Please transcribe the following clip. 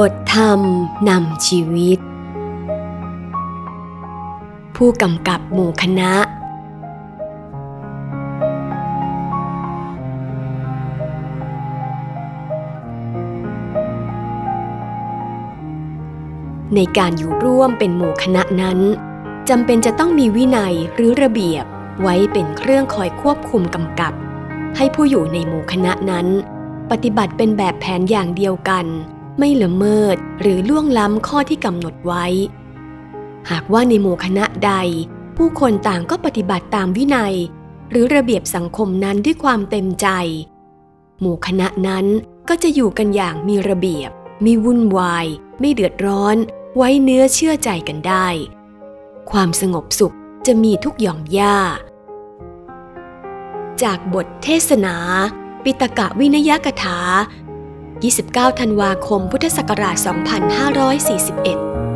บทธรรมนำชีวิต ผู้กำกับหมู่คณะ ในการอยู่ร่วมเป็นหมู่คณะนั้นจำเป็นจะต้องมีวินัยหรือระเบียบไว้เป็นเครื่องคอยควบคุมกำกับ ให้ผู้อยู่ในหมู่คณะนั้น ปฏิบัติเป็นแบบแผนอย่างเดียวกัน ไม่ละเมิดหรือล่วงล้ำข้อที่กำหนดไว้ หากว่าในหมู่คณะใด ผู้คนต่างก็ปฏิบัติตามวินัย หรือระเบียบสังคมนั้นด้วยความเต็มใจ หมู่คณะนั้นก็จะอยู่กันอย่างมีระเบียบม่วุ่นวาย ไม่เดือดร้อน ไว้เนื้อเชื่อใจกันได้ ความสงบสุขจะมีทุกหย่อมย่า จากบทเทศนา ปิตกะวินยกถา 29 ธันวาคม พุทธศักราช 2541